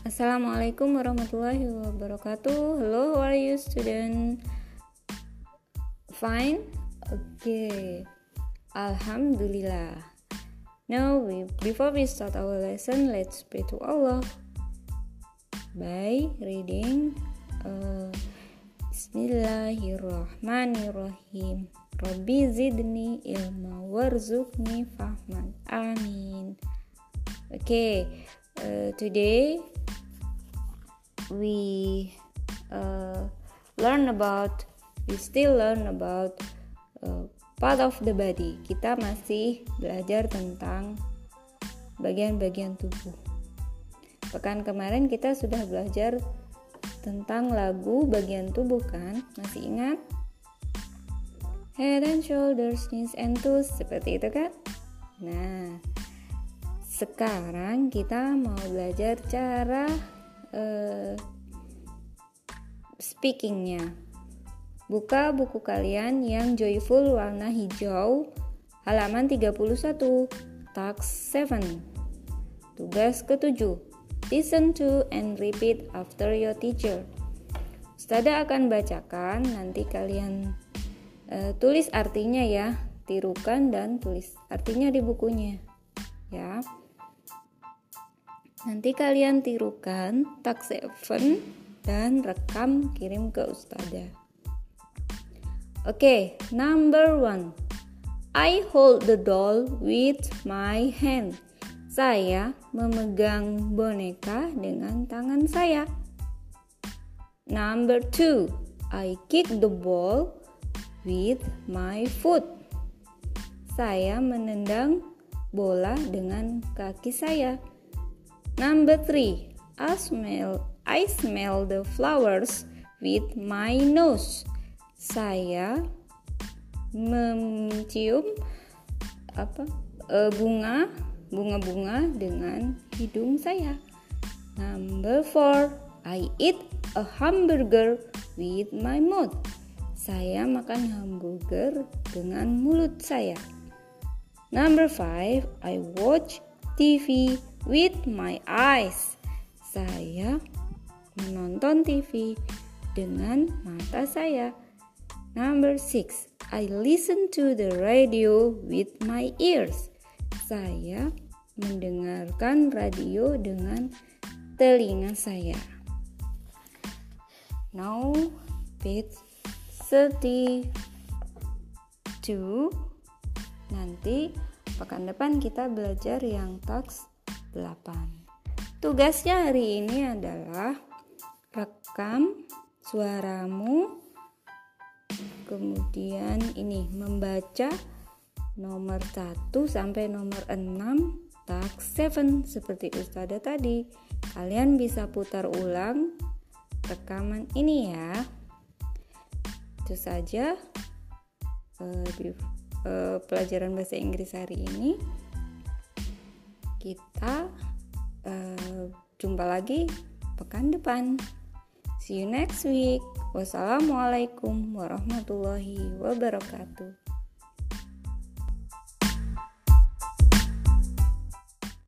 Assalamualaikum warahmatullahi wabarakatuh. Hello, how are you student? Fine? Okay. Alhamdulillah. Now, we, before we start our lesson, let's pray to Allah by reading uh, Bismillahirrahmanirrahim. Rabbi zidni ilma warzuqni fahman. Amin. Okay, uh, today we uh, learn about, we still learn about uh, part of the body. Kita masih belajar tentang bagian-bagian tubuh. Pekan kemarin kita sudah belajar tentang lagu bagian tubuh kan? Masih ingat? head and shoulders, knees and toes, seperti itu kan? Nah, sekarang kita mau belajar cara uh, speakingnya. Buka buku kalian yang joyful warna hijau, halaman 31, task 7. Tugas ketujuh, listen to and repeat after your teacher. Ustada akan bacakan, nanti kalian e, tulis artinya ya tirukan dan tulis artinya di bukunya ya nanti kalian tirukan tak seven dan rekam kirim ke ustada oke okay, number one. I hold the doll with my hand. Saya memegang boneka dengan tangan saya. Number two. I kick the ball with my foot. Saya menendang bola dengan kaki saya. Number three, I smell I smell the flowers with my nose. Saya mencium apa uh, bunga bunga-bunga dengan hidung saya. Number four, I eat a hamburger with my mouth. Saya makan hamburger dengan mulut saya. Number five, I watch TV with my eyes. Saya menonton TV dengan mata saya. Number six, I listen to the radio with my ears. Saya mendengarkan radio dengan telinga saya. Now, page 32 nanti pekan depan kita belajar yang taks 8 tugasnya hari ini adalah rekam suaramu kemudian ini membaca nomor 1 sampai nomor 6 taks 7 seperti ustada tadi. Kalian bisa putar ulang rekaman ini ya. Itu saja uh, uh, pelajaran bahasa Inggris hari ini. Kita uh, jumpa lagi pekan depan. See you next week. Wassalamualaikum warahmatullahi wabarakatuh.